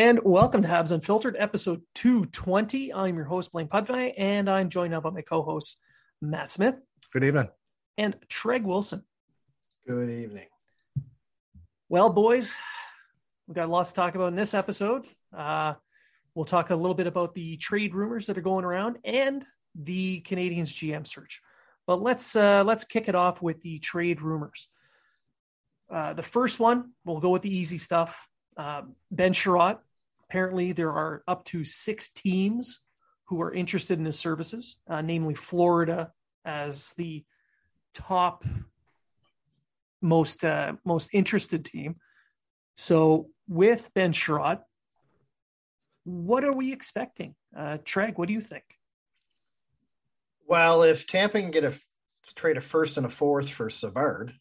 And welcome to Habs Unfiltered, episode 220. I'm your host, Blaine Pudvey, and I'm joined now by my co host, Matt Smith. Good evening. And Treg Wilson. Good evening. Well, boys, we've got lots to talk about in this episode. Uh, we'll talk a little bit about the trade rumors that are going around and the Canadiens GM search. But let's uh, let's kick it off with the trade rumors. Uh, the first one, we'll go with the easy stuff. Uh, ben Chiarot, apparently there are up to six teams who are interested in his services, uh, namely Florida as the top most uh, most interested team. So with Ben Chiarot, what are we expecting? Uh, Treg, what do you think? Well, if Tampa can get a trade a first and a fourth for Savard,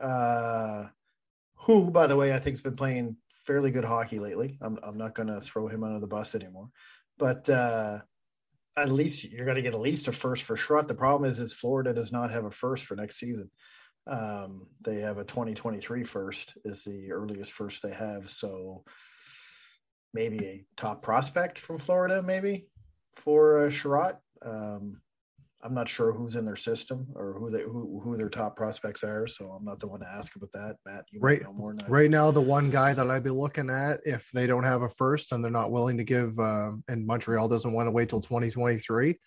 uh, who, by the way, I think has been playing fairly good hockey lately. I'm I'm not going to throw him under the bus anymore, but uh, at least you're going to get at least a first for Chiarot. The problem is, is Florida does not have a first for next season. Um, they have a 2023 first is the earliest first they have. So maybe a top prospect from Florida, maybe for uh. Um, I'm not sure who's in their system or who they who, who their top prospects are, so I'm not the one to ask about that. Matt, you right, know more right now, the one guy that I'd be looking at if they don't have a first and they're not willing to give, uh, and Montreal doesn't want to wait till 2023,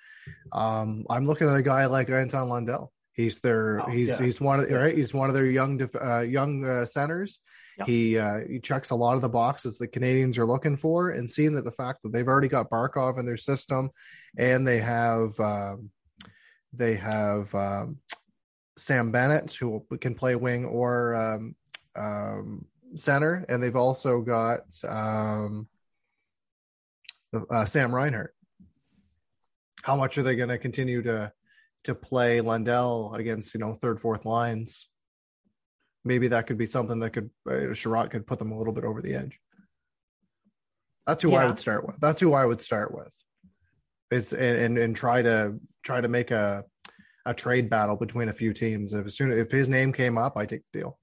um, I'm looking at a guy like Anton Lundell. He's their oh, he's yeah. he's one of right he's one of their young uh, young uh, centers. Yep. He uh, he checks a lot of the boxes the Canadians are looking for, and seeing that the fact that they've already got Barkov in their system, and they have. Um, they have um, Sam Bennett, who can play wing or um, um, center, and they've also got um, uh, Sam Reinhart. How much are they going to continue to to play Lundell against you know third fourth lines? Maybe that could be something that could uh, could put them a little bit over the edge. That's who yeah. I would start with. That's who I would start with is and, and, and try to try to make a a trade battle between a few teams. If as soon if his name came up, I take the deal.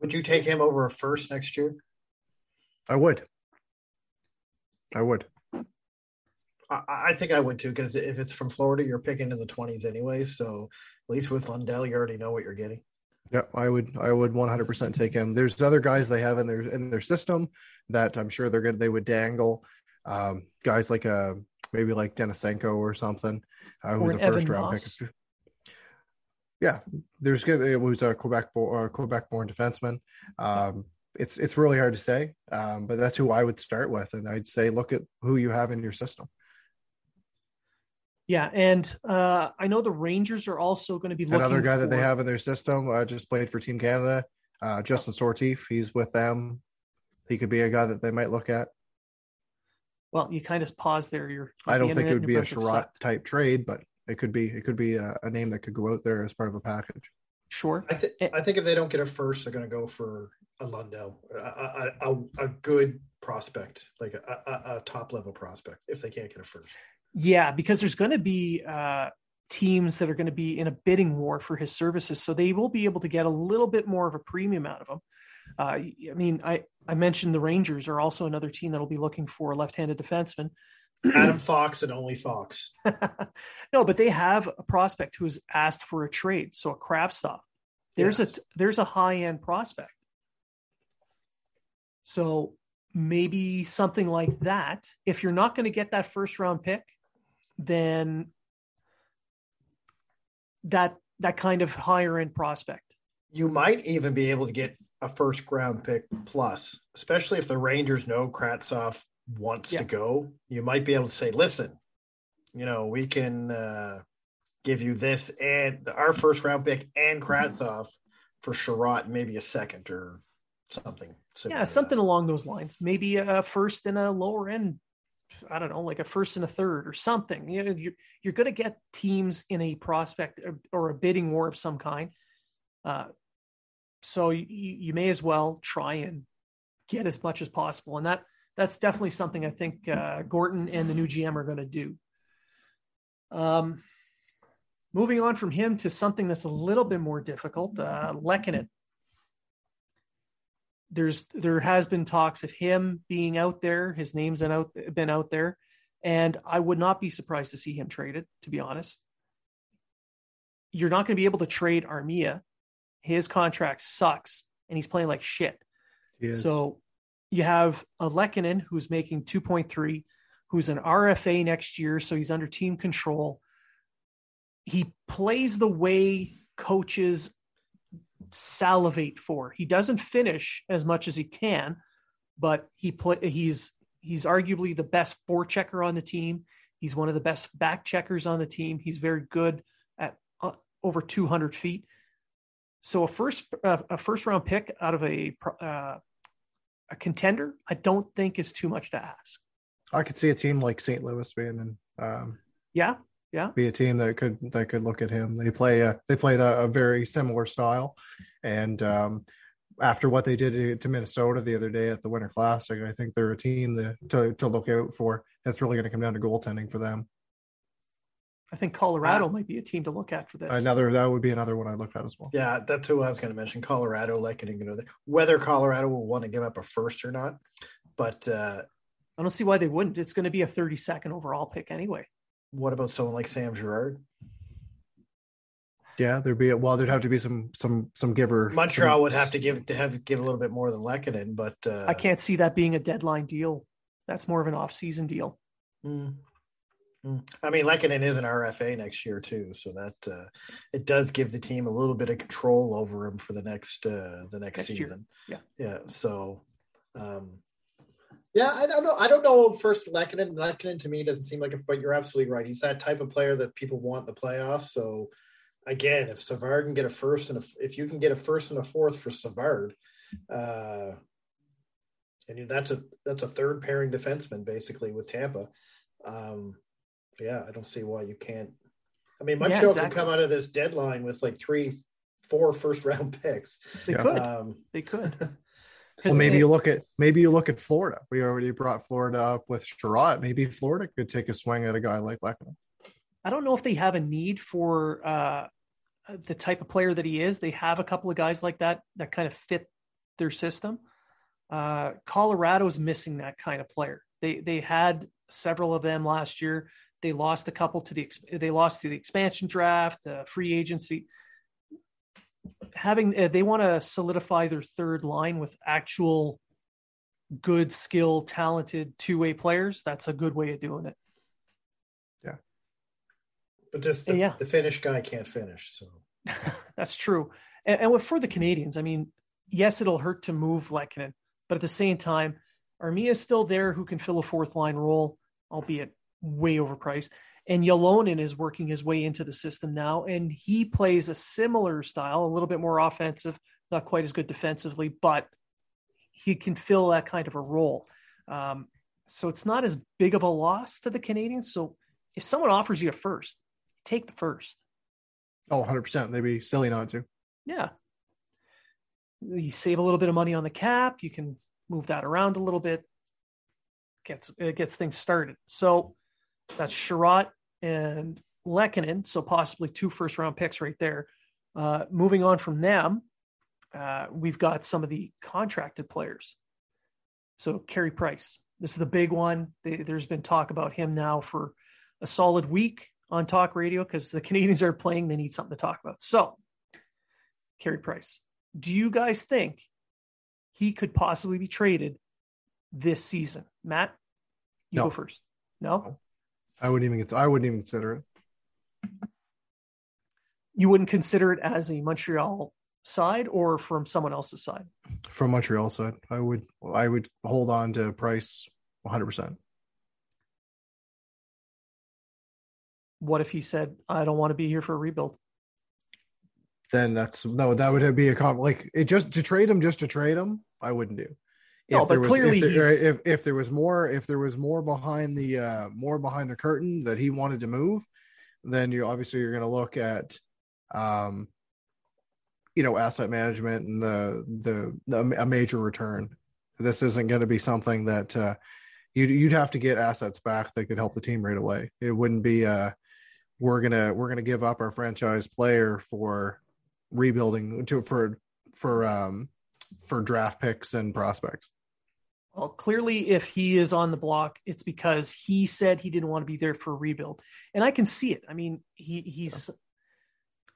Would you take him over a first next year? I would. I would. I, I think I would too, because if it's from Florida, you're picking in the twenties anyway. So at least with Lundell, you already know what you're getting. Yeah, I would I would 100% take him. There's other guys they have in their in their system that I'm sure they're good they would dangle. Um, guys like a uh, maybe like Denisenko or something, uh, was a first Evan round Moss. pick. Yeah, there's good. It was a Quebec uh, Quebec born defenseman. Um, it's it's really hard to say, um, but that's who I would start with, and I'd say look at who you have in your system. Yeah, and uh, I know the Rangers are also going to be looking. At another guy for... that they have in their system uh, just played for Team Canada, uh, Justin Sourdif. He's with them. He could be a guy that they might look at. Well, you kind of pause there. You're. I don't think it would be a Chiarot type trade, but it could be. It could be a, a, name that could go out there as part of a package. Sure. I, th- I think if they don't get a first, they're going to go for a Lundell, a, a, a good prospect, like a, a, top level prospect, if they can't get a first. Yeah, because there's going to be uh, teams that are going to be in a bidding war for his services, so they will be able to get a little bit more of a premium out of him. Uh, I mean, I, I mentioned the Rangers are also another team that'll be looking for a left-handed defenseman. Adam Fox and only Fox. no, but they have a prospect who's asked for a trade, so a Kravtsov. There's yes. a there's a high end prospect. So maybe something like that. If you're not going to get that first round pick, then that that kind of higher end prospect. You might even be able to get a first round pick plus, especially if the Rangers know Kravtsov wants yeah. to go. You might be able to say, "Listen, you know, we can uh, give you this and our first round pick and Kravtsov for Chiarot, maybe a second or something. Yeah, something along those lines. Maybe a first and a lower end. I don't know, like a first and a third or something. You know, you're you're going to get teams in a prospect or a bidding war of some kind. Uh, so you, you may as well try and get as much as possible, and that that's definitely something I think uh, Gorton and the new GM are going to do. Um, moving on from him to something that's a little bit more difficult, uh, there's there has been talks of him being out there. His name's been out been out there, and I would not be surprised to see him traded. To be honest, you're not going to be able to trade Armia. His contract sucks, and he's playing like shit. So you have a Lehkonen who's making 2.3, who's an RFA next year, so he's under team control. He plays the way coaches salivate for. He doesn't finish as much as he can, but he play, he's he's arguably the best forechecker on the team. He's one of the best back checkers on the team. He's very good at uh, over 200 feet. So a first uh, a first round pick out of a uh, a contender, I don't think is too much to ask. I could see a team like St. Louis being um, yeah, yeah, be a team that could that could look at him. They play a they play the, a very similar style, and um, after what they did to, to, Minnesota the other day at the Winter Classic, I think they're a team that, to to look out for. That's really going to come down to goaltending for them. I think Colorado uh, might be a team to look at for this. Another that would be another one I look at as well. Yeah, that's who I was going to mention. Colorado, like you know, whether Colorado will want to give up a first or not, but uh, I don't see why they wouldn't. It's going to be a 32nd overall pick anyway what about someone like Sam Girard? Yeah, there'd be a, well, there'd have to be some some some giver. Montreal some, would have to give to have give a little bit more than Lehkonen, but uh, I can't see that being a deadline deal. That's more of an off-season deal. Mm, mm. I mean, Lehkonen is an RFA next year too, so that uh, it does give the team a little bit of control over him for the next uh, the next, next season. Year. Yeah, yeah. So um, yeah, I don't know. I don't know. First, Lehkonen. Lehkonen to me doesn't seem like, a, but you're absolutely right. He's that type of player that people want in the playoffs. So, again, if Savard can get a first and a, if you can get a first and a fourth for Savard, uh, and that's a that's a third pairing defenseman basically with Tampa. Um, yeah, I don't see why you can't. I mean, Montreal yeah, exactly. can come out of this deadline with like three, four first round picks. They could. Um, they could. Well, maybe it, you look at maybe you look at Florida. We already brought Florida up with Chiarot. Maybe Florida could take a swing at a guy like Lehkonen. I don't know if they have a need for uh, the type of player that he is. They have a couple of guys like that that kind of fit their system. Uh, Colorado's missing that kind of player. They they had several of them last year. They lost a couple to the they lost to the expansion draft, uh, free agency. Having uh, they want to solidify their third line with actual good skill talented two-way players. That's a good way of doing it. Yeah. But just the, yeah. the Finnish guy can't finish so. That's true. And, and, for the canadians i mean yes it'll hurt to move Lehkonen, but at the same time armia is still there who can fill a fourth line role albeit way overpriced and Ylonen is working his way into the system now, and he plays a similar style, a little bit more offensive, not quite as good defensively, but he can fill that kind of a role. Um, so it's not as big of a loss to the Canadians. So if someone offers you a first, take the first. Oh, 100%. They'd be silly not to. Yeah. You save a little bit of money on the cap. You can move that around a little bit. Gets it gets things started. So that's Chiarot and Lehkonen, so possibly two first round picks right there. Uh, moving on from them, uh, we've got some of the contracted players. So Carey Price, this is the big one. They, there's been talk about him now for a solid week on talk radio because the Canadians are playing. They need something to talk about. So, Carey Price, do you guys think he could possibly be traded this season? Matt, you No. go first. No, I wouldn't even. I wouldn't even consider it. you wouldn't consider it as a Montreal side or from someone else's side. From Montreal side, I would. I would hold on to Price 100. percent What if he said, "I don't want to be here for a rebuild"? Then that's no. That would be a comp. Like it just to trade him, just to trade him. I wouldn't do. No, but was, clearly if there, if, if there was more, if there was more behind the uh more behind the curtain that he wanted to move, then you obviously you're going to look at, um, you know, asset management and the the, the a major return. This isn't going to be something that uh, you'd you'd have to get assets back that could help the team right away. It wouldn't be uh we're gonna we're gonna give up our franchise player for rebuilding to for for um for draft picks and prospects. Well, clearly, if he is on the block, it's because he said he didn't want to be there for a rebuild, and I can see it. I mean, he he's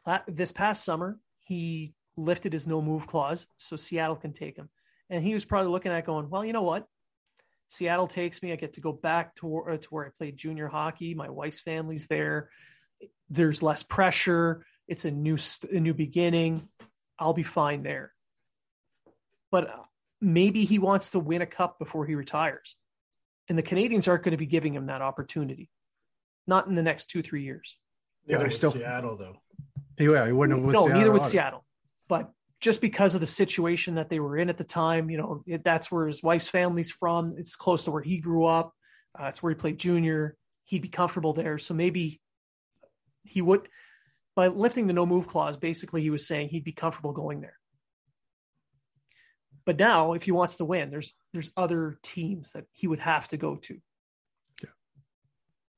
la- this past summer he lifted his no move clause, so Seattle can take him, and he was probably looking at going, well, you know what, Seattle takes me, I get to go back to where, to where I played junior hockey. My wife's family's there. There's less pressure. It's a new a new beginning. I'll be fine there. But uh, maybe he wants to win a cup before he retires. And the Canadians aren't going to be giving him that opportunity. Not in the next two, three years. Yeah, they're still- Seattle though. Yeah, he wouldn't have with no, Seattle neither with either. Seattle. But just because of the situation that they were in at the time, you know, it, that's where his wife's family's from. It's close to where he grew up. Uh, it's where he played junior. He'd be comfortable there. So maybe he would, by lifting the no move clause, basically he was saying he'd be comfortable going there. But now, if he wants to win, there's there's other teams that he would have to go to.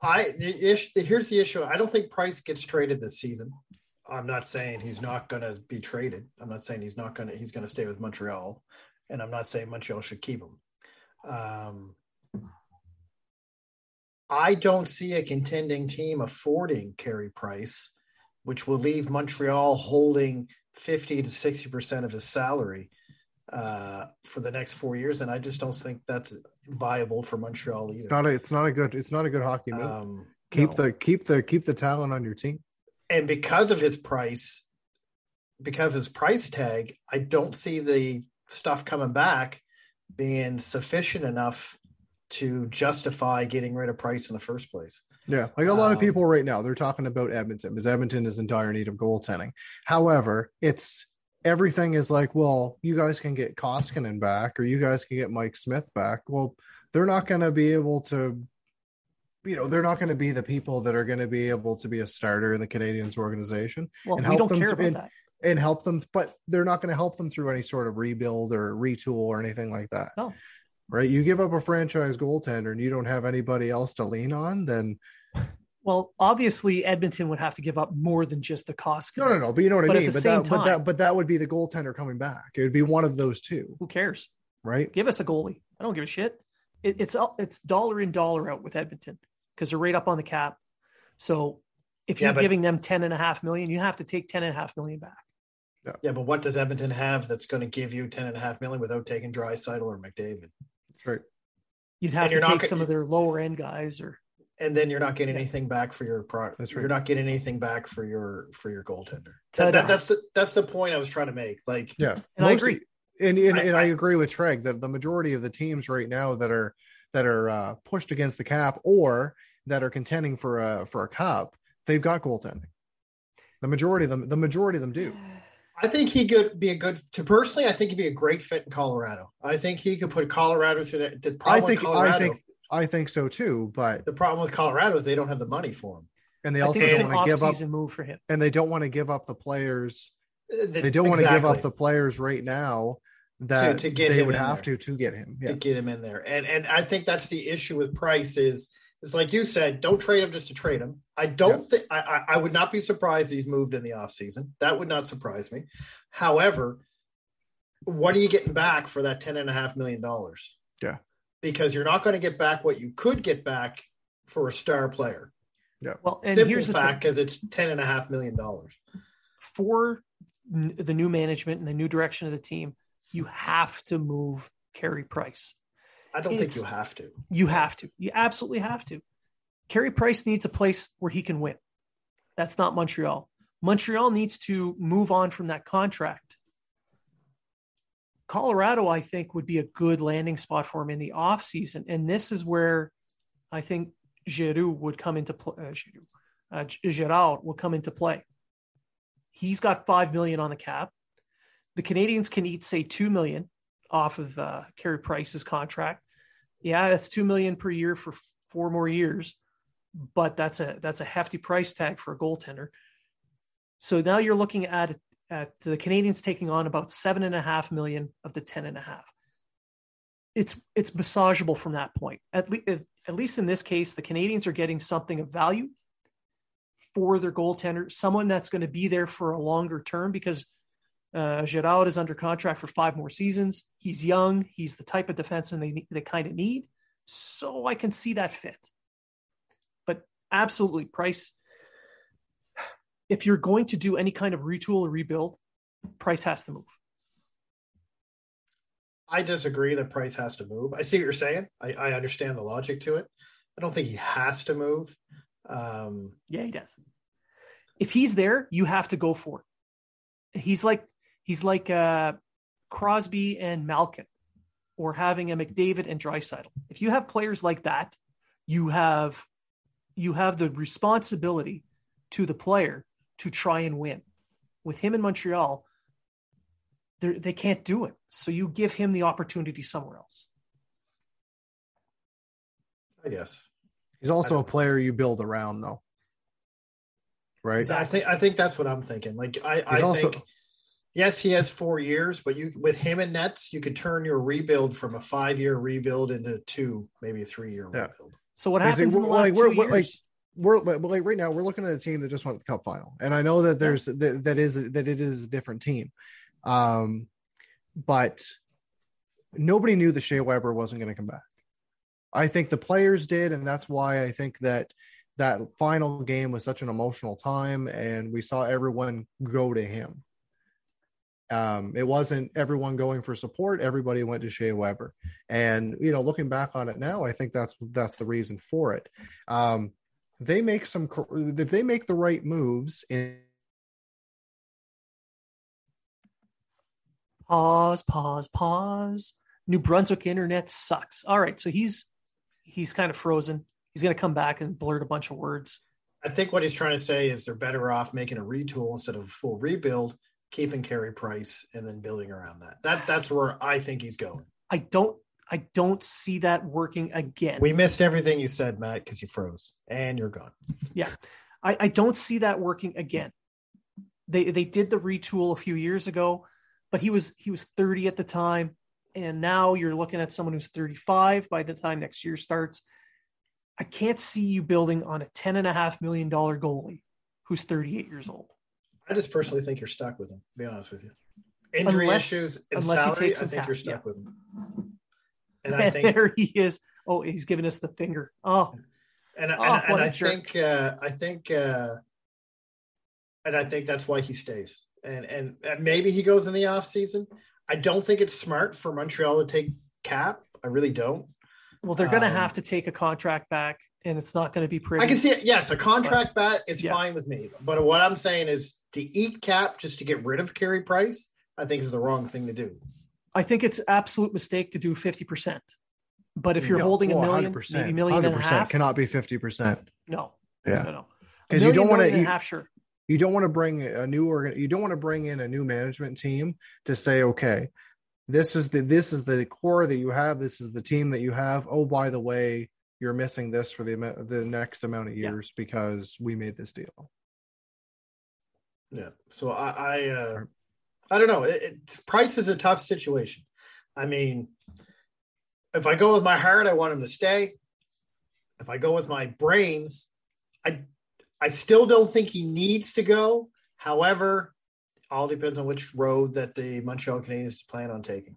I the issue, here's the issue. I don't think Price gets traded this season. I'm not saying he's not going to be traded. I'm not saying he's not going to. He's going to stay with Montreal, and I'm not saying Montreal should keep him. Um, I don't see a contending team affording Carey Price, which will leave Montreal holding 50 to 60 percent of his salary uh, for the next four years, and I just don't think that's viable for Montreal It's either. not a it's not a good it's not a good hockey move. Um, keep no. the keep the keep the talent on your team. and because of his price, because of his price tag, I don't see the stuff coming back being sufficient enough to justify getting rid of Price in the first place. Yeah, like a lot of Um, people right now, they're talking about Edmonton because Edmonton is in dire need of goaltending. However, it's everything is like, well, you guys can get Koskinen back or you guys can get Mike Smith back. Well, they're not going to be able to, you know, they're not going to be the people that are going to be able to be a starter in the Canadians organization Well, And we help don't them care about and- that. and help them, but they're not going to help them through any sort of rebuild or retool or anything like that. No. Right? You give up a franchise goaltender and you don't have anybody else to lean on, then Well, obviously Edmonton would have to give up more than just the cost. No, no, no. But you know what But I mean. But same that, but time- that, but that would be the goaltender coming back. It would be one of those two, Who cares? right? Give us a goalie. I don't give a shit. It, it's it's dollar in dollar out with Edmonton because they're right up on the cap. So if Yeah, you're but- giving them ten and a half million, you have to take ten and a half million back. Yeah, yeah, but what does Edmonton have that's going to give you ten and a half million without taking Draisaitl or McDavid? That's right. You'd have And to you're not take some of their lower end guys or And then you're not getting Yeah. anything back for your product. That's right. You're not getting anything back for your for your goaltender. That, that- that's the that's the point I was trying to make. Like, Yeah, And I agree. And and, I- and I, I- agree with Treg that the majority of the teams right now that are that are uh, pushed against the cap or that are contending for a for a cup, they've got goaltending. The majority of them, the majority of them do. I think he could be a good. To personally, I think he'd be a great fit in Colorado. I think he could put Colorado through that. The I think Colorado, I think I think so too. But the problem with Colorado is they don't have the money for him. and they also don't want to give up season move for him. and they don't want to give up the players. Uh, They don't want to give up the players right now that to get they him would have there. to to get him. to get him in there. And and I think that's the issue with Price is is like you said, don't trade him just to trade him. I don't think I, I I would not be surprised if he's moved in the offseason. That would not surprise me. However, what are you getting back for that ten and a half million dollars? Yeah. Because you're not going to get back what you could get back for a star player. Well, and Simple here's the fact thing. because it's ten and a half million dollars. for n- the new management and the new direction of the team, you have to move Carey Price. I don't It's- think you have to. You have to. You absolutely have to. Carey Price needs a place where he can win. That's not Montreal. Montreal needs to move on from that contract. Colorado, I think, would be a good landing spot for him in the offseason. And this is where I think Giroux would come into play. Uh, Giroux, uh, Giroud will come into play. He's got five million on the cap. The Canadians can eat, say, two million off of uh, Carey Price's contract. Yeah, that's two million per year for four more years, but that's a that's a hefty price tag for a goaltender. So now you're looking at at the Canadians taking on about seven and a half million of the ten and a half. It's it's massageable from that point. At least at least in this case, the Canadians are getting something of value for their goaltender, someone that's going to be there for a longer term because uh, Giroud is under contract for five more seasons. He's young. He's the type of defenseman they they kind of need. So I can see that fit. But absolutely, Price. If you're going to do any kind of retool or rebuild, Price has to move. I disagree that Price has to move. I see what you're saying. I, I understand the logic to it. I don't think he has to move. Um, Yeah, he does. If he's there, you have to go for it. He's like he's like uh, Crosby and Malkin, or having a McDavid and Draisaitl. If you have players like that, you have you have the responsibility to the player to try and win. With him in Montreal, they're- they can't do it. So you give him the opportunity somewhere else. I guess. He's also a player you build around, though. Right? I think I think that's what I'm thinking. Like I, I also- think yes, he has four years, but you with him and Nets, you could turn your rebuild from a five year rebuild into two, maybe a three year Yeah. rebuild. So what Because it- happens in the last we're- two we're, like, years? We're but like right now we're looking at a team that just won the cup final, and I know that there's that, that is that it is a different team, um, but nobody knew that Shea Weber wasn't going to come back. I think the players did, and that's why I think that that final game was such an emotional time, and we saw everyone go to him. Um, it wasn't everyone going for support; everybody went to Shea Weber, and you know, looking back on it now, I think that's that's the reason for it. Um, they make some if they make the right moves in pause pause pause new brunswick internet sucks all right so he's he's kind of frozen he's going to come back and blurt a bunch of words I think what he's trying to say is they're better off making a retool instead of a full rebuild, keeping Carey Price and then building around that. That that's where I think he's going. i don't i don't see that working again We missed everything you said, Matt, because you froze and you're gone. I, I don't see that working again they they did the retool a few years ago but he was he was 30 at the time and now you're looking at someone who's 35 by the time next year starts i can't see you building on a 10 and a half million dollar goalie who's 38 years old I just personally think you're stuck with him. To be honest with you, injury Unless- issues and unless salary. I think you're stuck yeah. with him. And I think, there he is. Oh, he's giving us the finger. Oh, and, and, Oh, and what a I think, uh, I think, uh, and I think that's why he stays. And, and and maybe he goes in the off season. I don't think it's smart for Montreal to take cap. I really don't. well, they're going to Um, have to take a contract back, and it's not going to be pretty. I can see it. Yes, a contract bat is Yeah. fine with me. But what I'm saying is to eat cap just to get rid of Carey Price, I think is the wrong thing to do. I think it's absolute mistake to do fifty percent. But if you're No, holding a million, 100%, maybe million and a half, cannot be 50%. no, Yeah. no, no. A 'Cause you don't wanna- million and a you- half, sure. You don't want to bring a new organ you don't want to bring in a new management team to say, okay, this is the this is the core that you have, this is the team that you have. Oh, by the way, you're missing this for the the next amount of Yeah. years because we made this deal. Yeah. So I, I, uh, I don't know. It, it, Price is a tough situation. I mean, if I go with my heart, I want him to stay. If I go with my brains, I, I still don't think he needs to go. However, all depends on which road that the Montreal Canadiens plan on taking.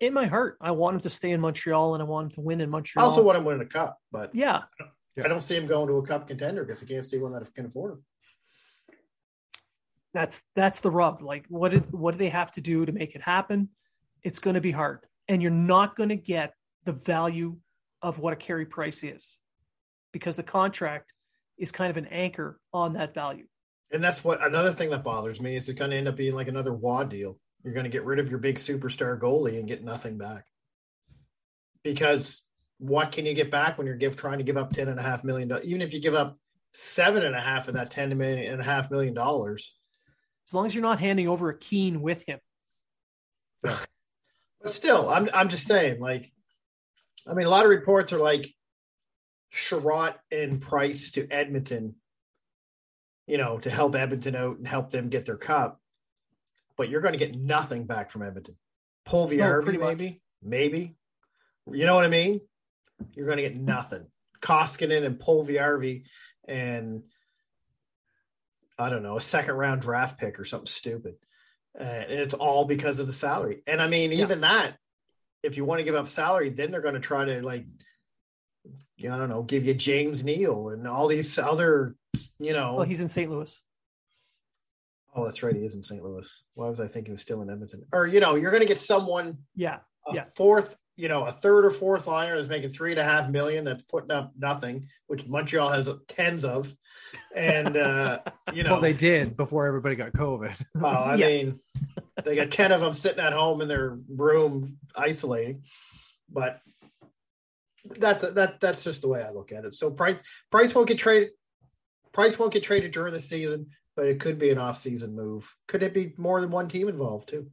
In my heart, I want him to stay in Montreal and I want him to win in Montreal. I also want him winning a cup, but yeah, I don't see him going to a cup contender because he can't see one that can afford him. That's that's the rub. Like, what did what do they have to do to make it happen? It's going to be hard, and you're not going to get the value of what a Carey Price is because the contract is kind of an anchor on that value. And that's what another thing that bothers me is it's going to end up being like another WAD deal. You're going to get rid of your big superstar goalie and get nothing back. Because what can you get back when you're give, trying to give up ten and a half million dollars? Even if you give up seven and a half of that ten million and a half million dollars, as long as you're not handing over a Keen with him. but still, I'm I'm just saying, like, I mean, a lot of reports are like Chiarot and Price to Edmonton, you know, to help Edmonton out and help them get their cup. But you're going to get nothing back from Edmonton. No, maybe, maybe. You know what I mean? You're going to get nothing. Koskinen and Puljujarvi and I don't know, a second round draft pick or something stupid. Uh, and it's all because of the salary. And I mean, even yeah. that, if you want to give up salary, then they're going to try to like, I don't know, give you James Neal and all these other, you know. Well, he's in St. Louis. Oh, that's right. He is in St. Louis. Why was I thinking he was still in Edmonton? Or, you know, you're going to get someone. Yeah. yeah. Fourth, you know, a third or fourth liner is making three and a half million that's putting up nothing, which Montreal has tens of. And, uh, you know. well, they did before everybody got COVID. well, I yeah. mean, they got 10 of them sitting at home in their room isolating. But that's that that's just the way I look at it. So price price won't get traded. Price won't get traded during the season, but it could be an off-season move. Could it be more than one team involved too?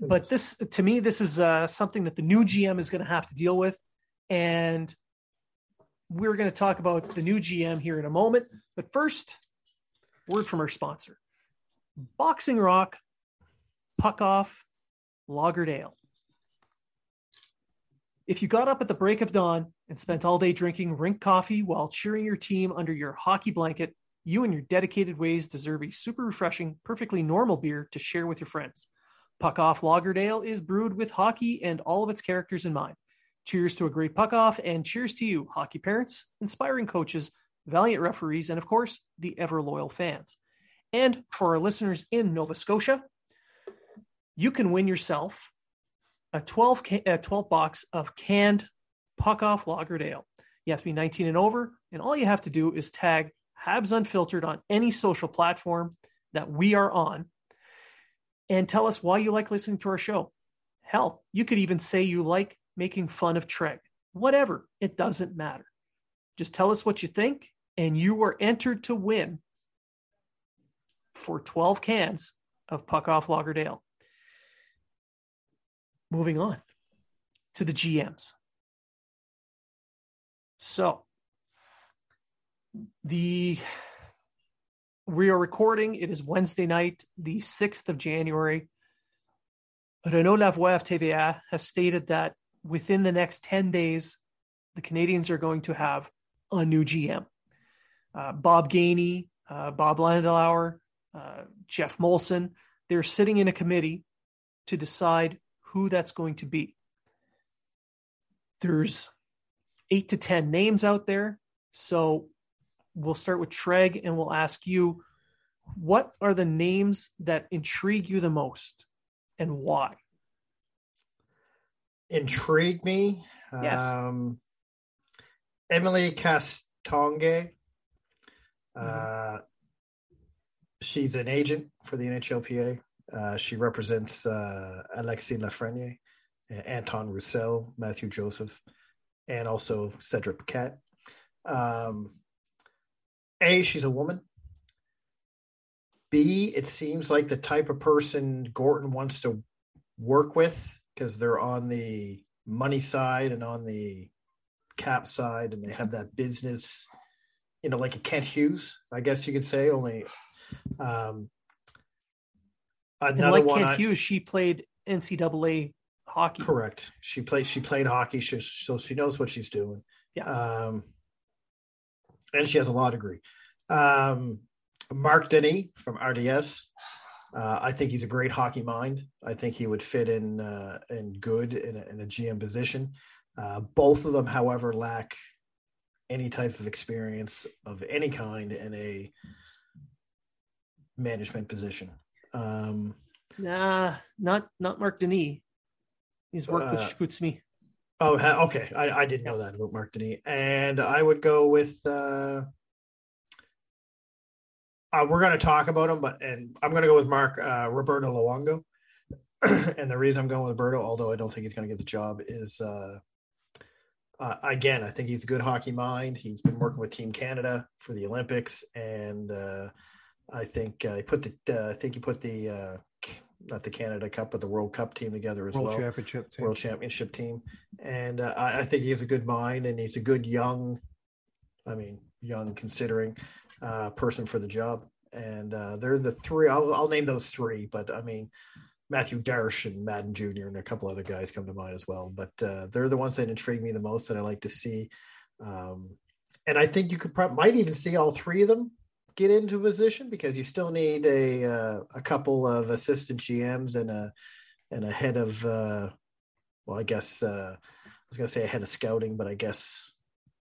But this, to me, this is uh, something that the new GM is going to have to deal with, and we're going to talk about the new GM here in a moment. But first, word from our sponsor, Boxing Rock, Puck Off, Lagerdale. If you got up at the break of dawn and spent all day drinking rink coffee while cheering your team under your hockey blanket, you and your dedicated ways deserve a super refreshing, perfectly normal beer to share with your friends. Puck Off Lagerdale is brewed with hockey and all of its characters in mind. Cheers to a great puck off, and cheers to you, hockey parents, inspiring coaches, valiant referees, and of course, the ever loyal fans. And for our listeners in Nova Scotia, you can win yourself a 12, a 12 box of canned puck off Lagerdale. You have to be 19 and over, and all you have to do is tag Habs Unfiltered on any social platform that we are on and tell us why you like listening to our show. Hell, you could even say you like making fun of Treg. Whatever, it doesn't matter. Just tell us what you think, and you are entered to win for 12 cans of Puck Off Lagerdale. Moving on to the GMs. So, the we are recording. It is Wednesday night, the 6th of January. Renaud Lavoie of TVA has stated that within the next 10 days, the Canadians are going to have a new GM. Uh, Bob Gainey, uh, Bob Landauer, uh, Geoff Molson, they're sitting in a committee to decide who that's going to be. There's eight to 10 names out there. So we'll start with Treg and we'll ask you what are the names that intrigue you the most and why? Intrigue me? Yes. Um, Emily Castonguay. Uh, Mm-hmm. she's an agent for the NHLPA. Uh, she represents uh, Alexis Lafreniere, Anton Roussel, Matthew Joseph, and also Cedric Paquette. Um, a, she's a woman. B, it seems like the type of person Gorton wants to work with because they're on the money side and on the cap side, and they have that business, you know, like a Kent Hughes, I guess you could say. Only um, another like one. Kent I, Hughes, she played NCAA hockey. Correct. She played. She played hockey, she, so she knows what she's doing. Yeah. Um, and she has a law degree. Um, Marc Denis from RDS. Uh, I think he's a great hockey mind. I think he would fit in uh, in good in a, in a GM position. Uh, both of them, however, lack any type of experience of any kind in a management position. Um, nah, not not Marc Denis. He's worked with Uh, Schutzme. Oh, okay. I, I didn't know that about Marc Denis. And I would go with. Uh, uh, we're going to talk about him, but and I'm going to go with Mark uh, Roberto Luongo. and the reason I'm going with Roberto, although I don't think he's going to get the job, is uh, uh, again I think he's a good hockey mind. He's been working with Team Canada for the Olympics, and uh, I think uh, he put the uh, I think he put the uh, not the Canada Cup but the World Cup team together as World well. Championship team. World Championship team, and uh, I, I think he has a good mind and he's a good young, I mean young considering uh, person for the job. And uh, they're the three. I'll, I'll name those three, but I mean Mathieu Darche and Madden Jr. and a couple other guys come to mind as well. But uh, they're the ones that intrigue me the most that I like to see. Um, and I think you could probably might even see all three of them get into a position because you still need a uh, a couple of assistant GMs and a and a head of uh, well, I guess uh, I was gonna say a head of scouting, but I guess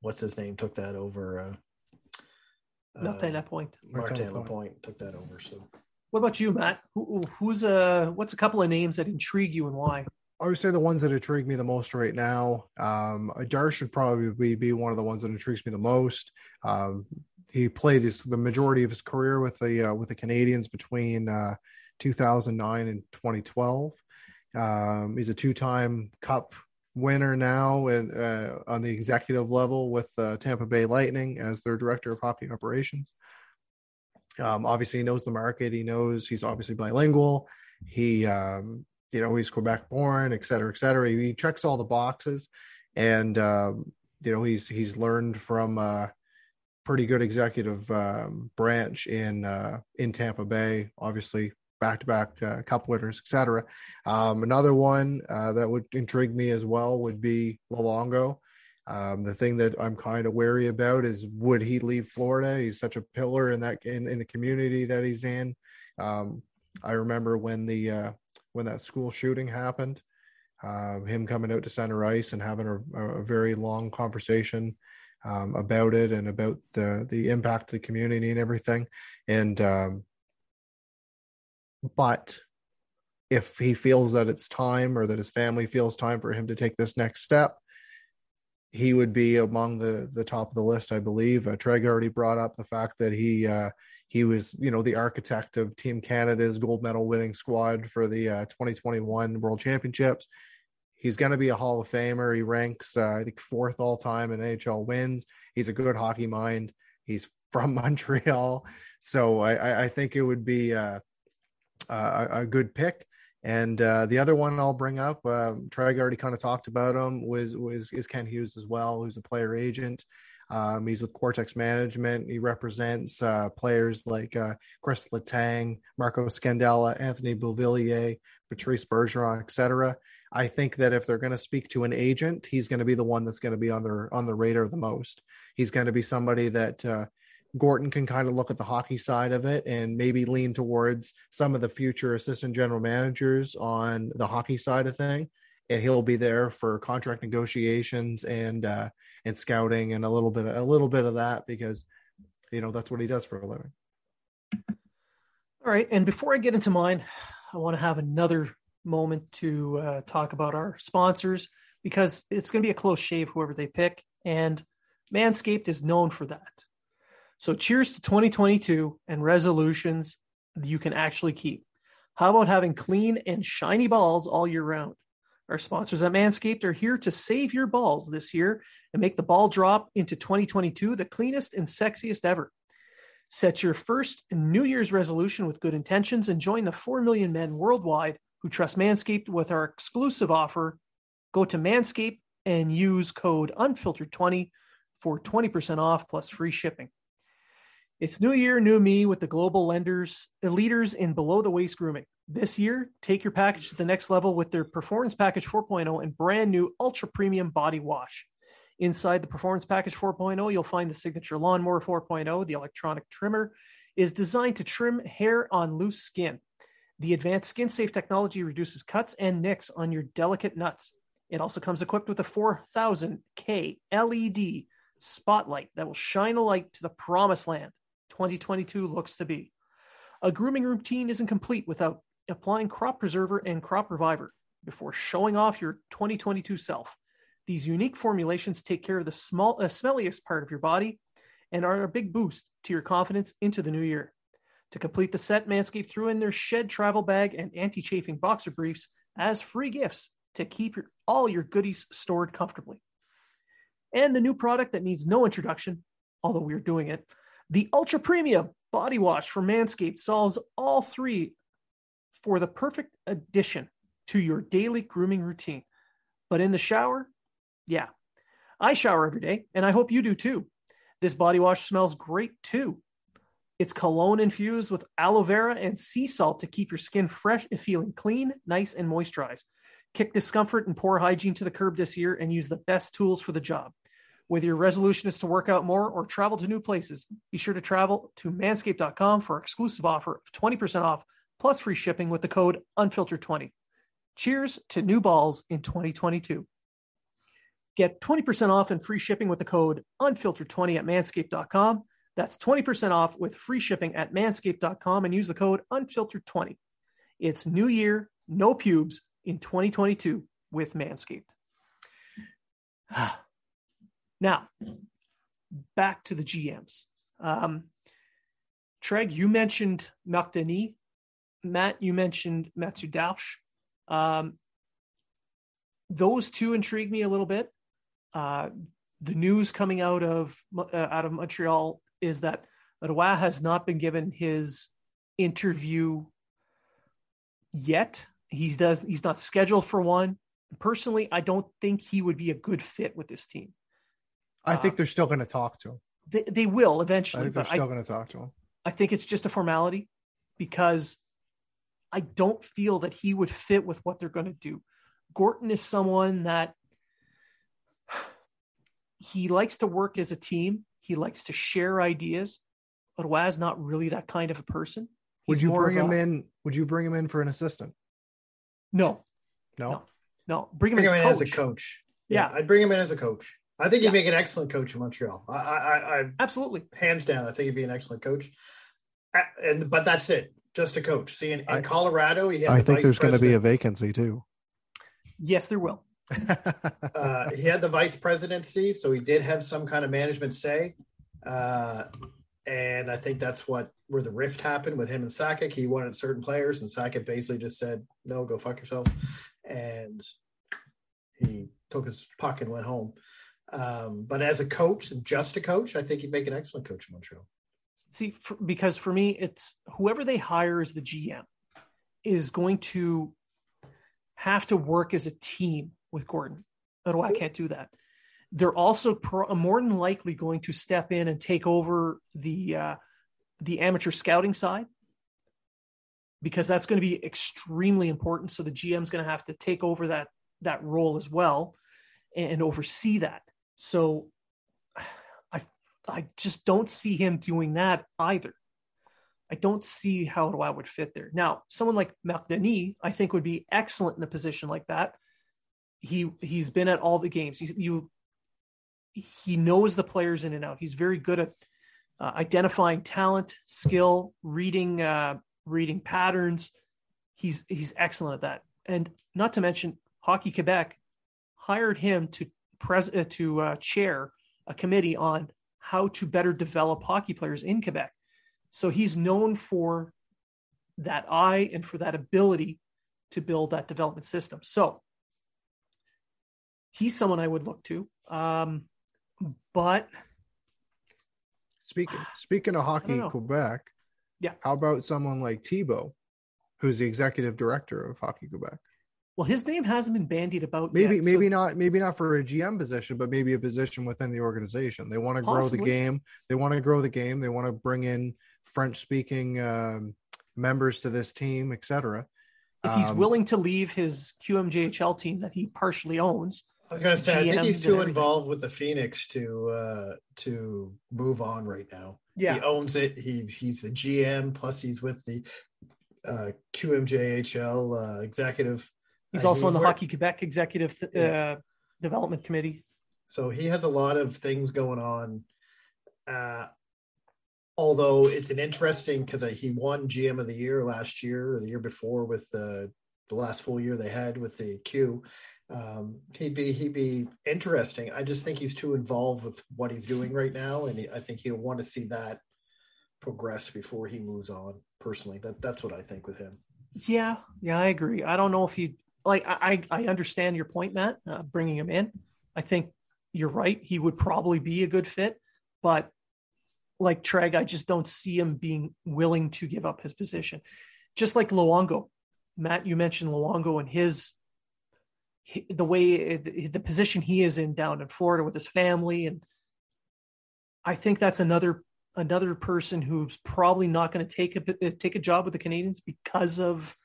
what's his name took that over. Uh, Nothing uh, at point. Martin Martin Lapointe took that over. So What about you, Matt? Who, who's uh what's a couple of names that intrigue you and why? I would say the ones that intrigue me the most right now. Um, Darche probably be, be one of the ones that intrigues me the most. Um, he played his, the majority of his career with the uh, with the Canadians between uh, 2009 and 2012. Um, he's a two-time Cup winner now and uh, on the executive level with uh, Tampa Bay Lightning as their director of hockey operations. Um, obviously, he knows the market. He knows he's obviously bilingual. He, um, you know, he's Quebec born, et cetera, et cetera. He, he checks all the boxes, and um, you know, he's he's learned from a pretty good executive um, branch in uh, in Tampa Bay. Obviously, back to back cup winners, et cetera. Um, another one uh, that would intrigue me as well would be Luongo. Um, the thing that I'm kind of wary about is would he leave Florida? He's such a pillar in that in, in the community that he's in. Um, I remember when the uh, when that school shooting happened, um, him coming out to center ice and having a, a very long conversation um, about it and about the the impact of the community and everything. And um, but if he feels that it's time or that his family feels time for him to take this next step, he would be among the the top of the list, I believe. Uh, Treg already brought up the fact that he uh, he was, you know, the architect of Team Canada's gold medal winning squad for the uh, 2021 World Championships. He's going to be a Hall of Famer. He ranks, uh, I think, fourth all time in NHL wins. He's a good hockey mind. He's from Montreal, so I, I think it would be uh, a, a good pick. And uh, the other one I'll bring up, uh, Treg already kind of talked about him, was was is Kent Hughes as well, who's a player agent. Um, he's with Quartexx Management. He represents uh, players like uh, Chris Letang, Marco Scandella, Anthony Beauvillier, Patrice Bergeron, etc. I think that if they're going to speak to an agent, he's going to be the one that's going to be on their on the radar the most. He's going to be somebody that uh, Gorton can kind of look at the hockey side of it and maybe lean towards some of the future assistant general managers on the hockey side of thing. And he'll be there for contract negotiations and uh, and scouting and a little bit a little bit of that because you know that's what he does for a living. All right, and before I get into mine, I want to have another moment to uh, talk about our sponsors because it's going to be a close shave whoever they pick, and Manscaped is known for that. So cheers to 2022 and resolutions you can actually keep. How about having clean and shiny balls all year round? Our sponsors at Manscaped are here to save your balls this year and make the ball drop into 2022 the cleanest and sexiest ever. Set your first New Year's resolution with good intentions and join the 4 million men worldwide who trust Manscaped with our exclusive offer. Go to Manscaped and use code unfiltered20 for 20% off plus free shipping. It's new year, new me with the global lenders, leaders in below the waist grooming. This year, take your package to the next level with their Performance Package 4.0 and brand new ultra premium body wash. Inside the Performance Package 4.0, you'll find the Signature Lawnmower 4.0. The electronic trimmer is designed to trim hair on loose skin. The advanced skin safe technology reduces cuts and nicks on your delicate nuts. It also comes equipped with a 4000K LED spotlight that will shine a light to the promised land 2022 looks to be. A grooming routine isn't complete without applying crop preserver and crop reviver before showing off your 2022 self. These unique formulations take care of the small, uh, smelliest part of your body and are a big boost to your confidence into the new year. To complete the set, Manscaped threw in their shed travel bag and anti chafing boxer briefs as free gifts to keep your, all your goodies stored comfortably. And the new product that needs no introduction, although we're doing it, the Ultra Premium Body Wash from Manscaped solves all three for the perfect addition to your daily grooming routine. But in the shower, yeah, I shower every day, and I hope you do too. This body wash smells great too. It's cologne infused with aloe vera and sea salt to keep your skin fresh and feeling clean, nice, and moisturized. Kick discomfort and poor hygiene to the curb this year and use the best tools for the job. Whether your resolution is to work out more or travel to new places, be sure to travel to manscaped.com for exclusive offer of 20% off plus free shipping with the code unfiltered20. Cheers to new balls in 2022. Get 20% off and free shipping with the code unfiltered20 at manscaped.com. That's 20% off with free shipping at manscaped.com and use the code unfiltered20. It's new year, no pubes in 2022 with Manscaped. now, back to the GMs. Um, Treg, you mentioned Marc Denis. Matt, you mentioned Mathieu Darche. Um, those two intrigue me a little bit. Uh, the news coming out of uh, out of Montreal is that Roy has not been given his interview yet. He's does he's not scheduled for one. Personally, I don't think he would be a good fit with this team. I think uh, they're still going to talk to him. They, they will eventually. I think they're still going to talk to him. I think it's just a formality because I don't feel that he would fit with what they're going to do. Gorton is someone that he likes to work as a team. He likes to share ideas. But Waz not really that kind of a person. He's would you bring him a, in? Would you bring him in for an assistant? No, no, no. no. Bring him, bring as, him in as a coach. Yeah. yeah. I'd bring him in as a coach. I think he'd yeah. make an excellent coach in Montreal. I, I, I, absolutely, hands down, I think he'd be an excellent coach. And but that's it, just a coach. See, in, in I, Colorado, he had I think there's going to be a vacancy too. Yes, there will. Uh, he had the vice presidency, so he did have some kind of management say. Uh, and I think that's what where the rift happened with him and Sakic. He wanted certain players, and Sakic basically just said, "No, go fuck yourself," and he took his puck and went home. Um, but as a coach, just a coach, I think he'd make an excellent coach in Montreal. See, for, because for me, it's whoever they hire as the GM is going to have to work as a team with Gorton. Oh, I can't do that. They're also pro- more than likely going to step in and take over the uh, the amateur scouting side because that's going to be extremely important. So the GM is going to have to take over that that role as well and, and oversee that. So I I just don't see him doing that either. I don't see how I would fit there. Now, someone like Marc Denis, I think, would be excellent in a position like that. He he's been at all the games. You, you he knows the players in and out. He's very good at uh, identifying talent, skill, reading uh, reading patterns. He's he's excellent at that. And not to mention, Hockey Quebec hired him to pres- uh, to uh, chair a committee on how to better develop hockey players in Quebec. So he's known for that eye and for that ability to build that development system. So he's someone I would look to. Um, but speaking speaking of hockey Quebec, yeah. How about someone like Thibault, who's the executive director of Hockey Quebec? Well, his name hasn't been bandied about. Maybe, yet, maybe so... not, maybe not for a GM position, but maybe a position within the organization. They want to grow the game. They want to grow the game. They want to bring in French-speaking um, members to this team, etc. If he's um, willing to leave his QMJHL team that he partially owns, I was going to say, GMs I think he's too involved with the Phoenix to uh, to move on right now. Yeah, he owns it. He he's the GM. Plus, he's with the uh, QMJHL uh, executive. He's Uh, also on the Hockey Quebec Executive uh, Yeah. Development Committee. So he has a lot of things going on. Uh, although it's an interesting because he won GM of the year last year or the year before with the the last full year they had with the Q. Um, he'd be he'd be interesting. I just think he's too involved with what he's doing right now, and he, I think he'll want to see that progress before he moves on. Personally, that that's what I think with him. Yeah, yeah, I agree. I don't know if he like. I I I understand your point, Matt. Uh, bringing him in, I think you're right. He would probably be a good fit, but like Treg, I just don't see him being willing to give up his position. Just like Luongo, Matt, you mentioned Luongo and his he- the way the, the position he is in down in Florida with his family, and I think that's another another person who's probably not going to take a take a job with the Canadians because of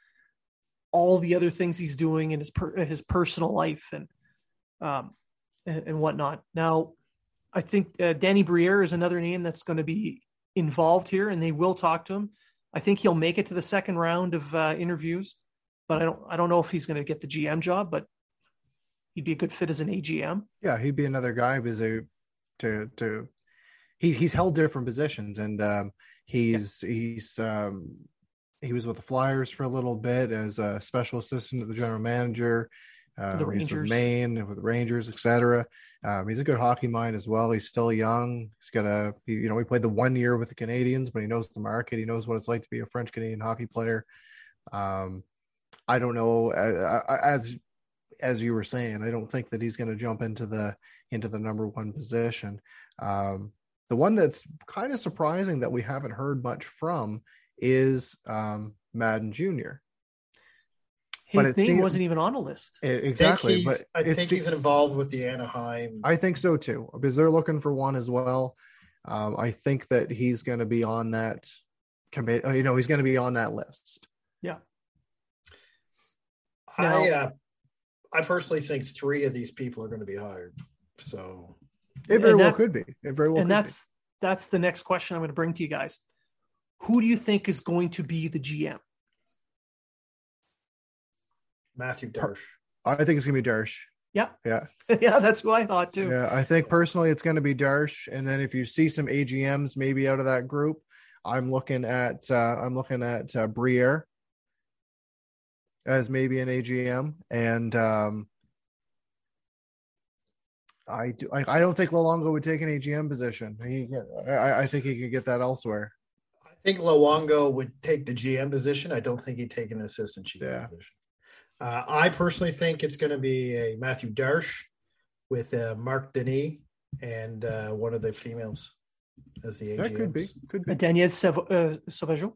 all the other things he's doing in his per, his personal life and um and, and whatnot. Now, I think uh, Danny Briere is another name that's going to be involved here, and they will talk to him. I think he'll make it to the second round of uh, interviews, but I don't I don't know if he's going to get the GM job, but he'd be a good fit as an AGM. Yeah, he'd be another guy who's a to to he he's held different positions and um he's he's um he was with the Flyers for a little bit as a special assistant to the general manager. Uh, The he's with Rangers. Maine and with the Rangers, etc. Um, he's a good hockey mind as well. He's still young. He's got a, he- you know, he played the one year with the Canadians, but he knows the market. He knows what it's like to be a French Canadian hockey player. Um, I don't know, uh, uh, as as you were saying, I don't think that he's going to jump into the into the number one position. Um, the one that's kind of surprising that we haven't heard much from is um, Madden Jr. But His it name seems- wasn't even on a list. I think Exactly, he's, but I think se- he's involved with the Anaheim. I think so too, because they're looking for one as well. Um, I think that he's going to be on that commit. uh, You know, he's going to be on that list. Yeah. Now- uh, I personally think three of these people are going to be hired. So It very And well could be. It very well. and could that's that's the next question I'm going to bring to you guys. Who do you think is going to be the GM? Matthew Per- Darche. I think it's going to be Darche. Yeah. Yeah, yeah, that's who I thought too. yeah. I think personally, it's going to be Darche, and then if you see some AGMs maybe out of that group, I'm looking at uh, I'm looking at uh, Briere as maybe an AGM, and um, I do. I, I don't think Luongo would take an AGM position. He, I, I think he could get that elsewhere. I think Luongo would take the GM position. I don't think he'd take an assistant GM Yeah. position. Uh, I personally think it's going to be a Mathieu Darche with uh, Marc Denis and uh, one of the females as the AGM. That could be. Could be. Daniel Sav- uh, Sauvageau.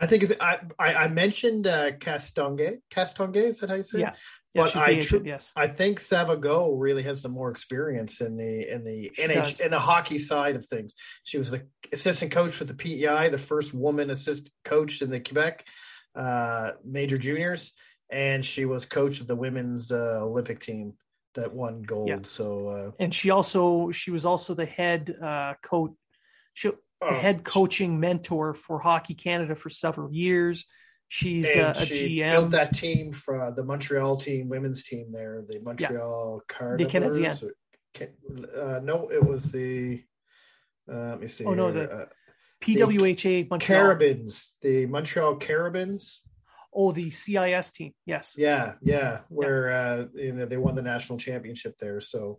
I think is I, I I mentioned uh, Castongue. Castongue is that how you say? it? Yeah, yeah, But I agent, yes. I think Sauvageau really has the more experience in the in the She does. NH in the hockey side of things. She was the assistant coach with the PEI, the first woman assistant coach in the Quebec uh, major juniors, and she was coach of the women's uh, Olympic team that won gold. Yeah. So uh, And she also she was also the head uh, coach, she, oh, head coaching mentor for Hockey Canada for several years. She's uh, a she GM. built that team for the Montreal team, women's team there, the Montreal Carnivores. Canadiens. or- Uh, no, it was the. Uh, let me see. Oh, no, the- uh, PWHA Montreal. Carabins, the Montreal Carabins. Oh, the CIS team. Yes. Yeah, yeah, where uh, you know they won the national championship there. So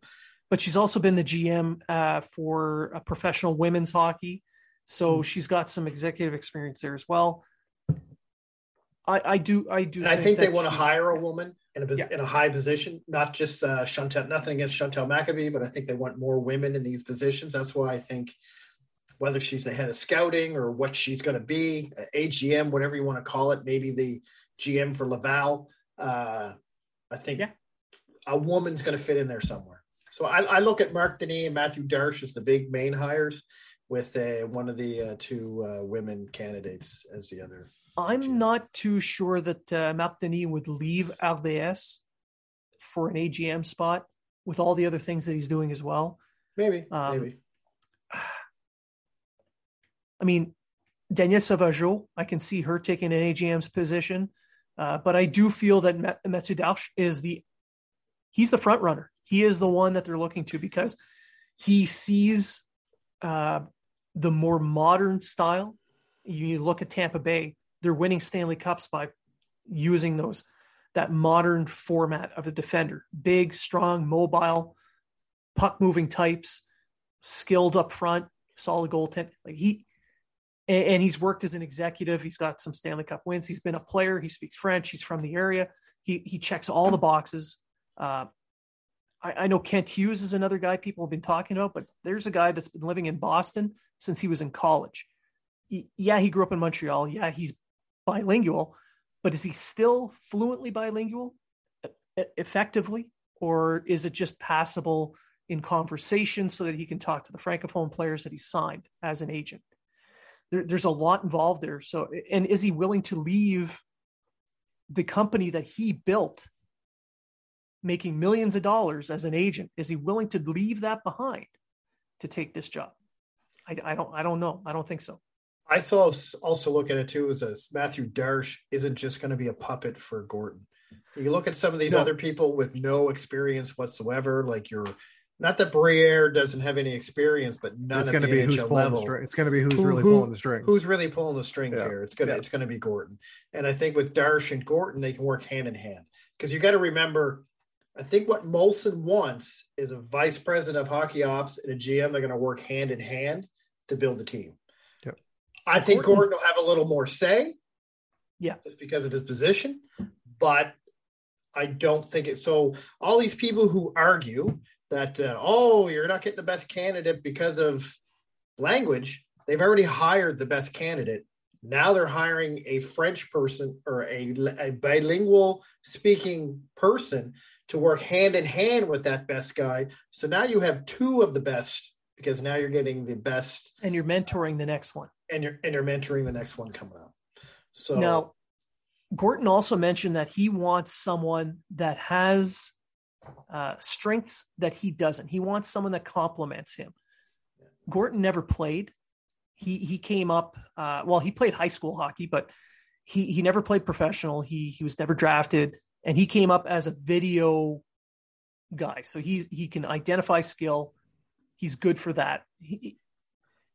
But she's also been the GM uh, for a professional women's hockey. So Hmm. she's got some executive experience there as well. I, I do I do and I think they want to hire a woman in a Yeah. in a high position, not just uh, Chantel. Nothing against Chantel Machabée, but I think they want more women in these positions. That's why I think whether she's the head of scouting or what she's going to be, uh, AGM, whatever you want to call it, maybe the GM for Laval. Uh, I think Yeah. a woman's going to fit in there somewhere. So I, I look at Marc Denis and Mathieu Darche as the big main hires, with uh, one of the uh, two uh, women candidates as the other. I'm GM. not too sure that uh, Denis would leave RDS for an AGM spot with all the other things that he's doing as well. Maybe, Um, maybe. I mean, Danielle Sauvageau, I can see her taking an AGM's position, uh, but I do feel that Darche is the he's the front runner. He is the one that they're looking to because he sees uh, the more modern style. You look at Tampa Bay; they're winning Stanley Cups by using those that modern format of a defender: big, strong, mobile, puck moving types, skilled up front, solid goaltend. Like he, and, and, he's worked as an executive. He's got some Stanley Cup wins. He's been a player. He speaks French. He's from the area. He he checks all the boxes. Uh, I, I know Kent Hughes is another guy people have been talking about, but there's a guy that's been living in Boston since he was in college. He, yeah, he grew up in Montreal. Yeah, he's bilingual, but is he still fluently bilingual effectively? Or is it just passable in conversation so that he can talk to the francophone players that he signed as an agent? There, there's a lot involved there. So, and is he willing to leave the company that he built, making millions of dollars as an agent? Is he willing to leave that behind to take this job? I, I don't. I don't know. I don't think so. I saw also look at it too as a Mathieu Darche isn't just going to be a puppet for Gorton. You look at some of these no. other people with no experience whatsoever, like your not that Briere doesn't have any experience, but none it's going to be who's level. The string. It's going to be who's who, really who, pulling the strings. Who's really pulling the strings yeah. here? It's gonna yeah. it's gonna be Gorton. And I think with Darche and Gorton, they can work hand in hand because you got to remember. I think what Molson wants is a vice president of hockey ops and a GM. They're going to work hand in hand to build the team. I think Gorton will have a little more say. Yeah. Just because of his position. But I don't think it. So all these people who argue that, uh, oh, you're not getting the best candidate because of language, they've already hired the best candidate. Now they're hiring a French person or a, a bilingual speaking person to work hand in hand with that best guy. So now you have two of the best because now you're getting the best. And you're mentoring the next one. And you're and you're mentoring the next one coming up. So now gorton also mentioned that he wants someone that has uh, strengths that he doesn't. He wants someone that complements him. Gorton never played. He he came up uh, well he played high school hockey but he he never played professional. He he was never drafted and he came up as a video guy so he's he can identify skill he's good for that. He,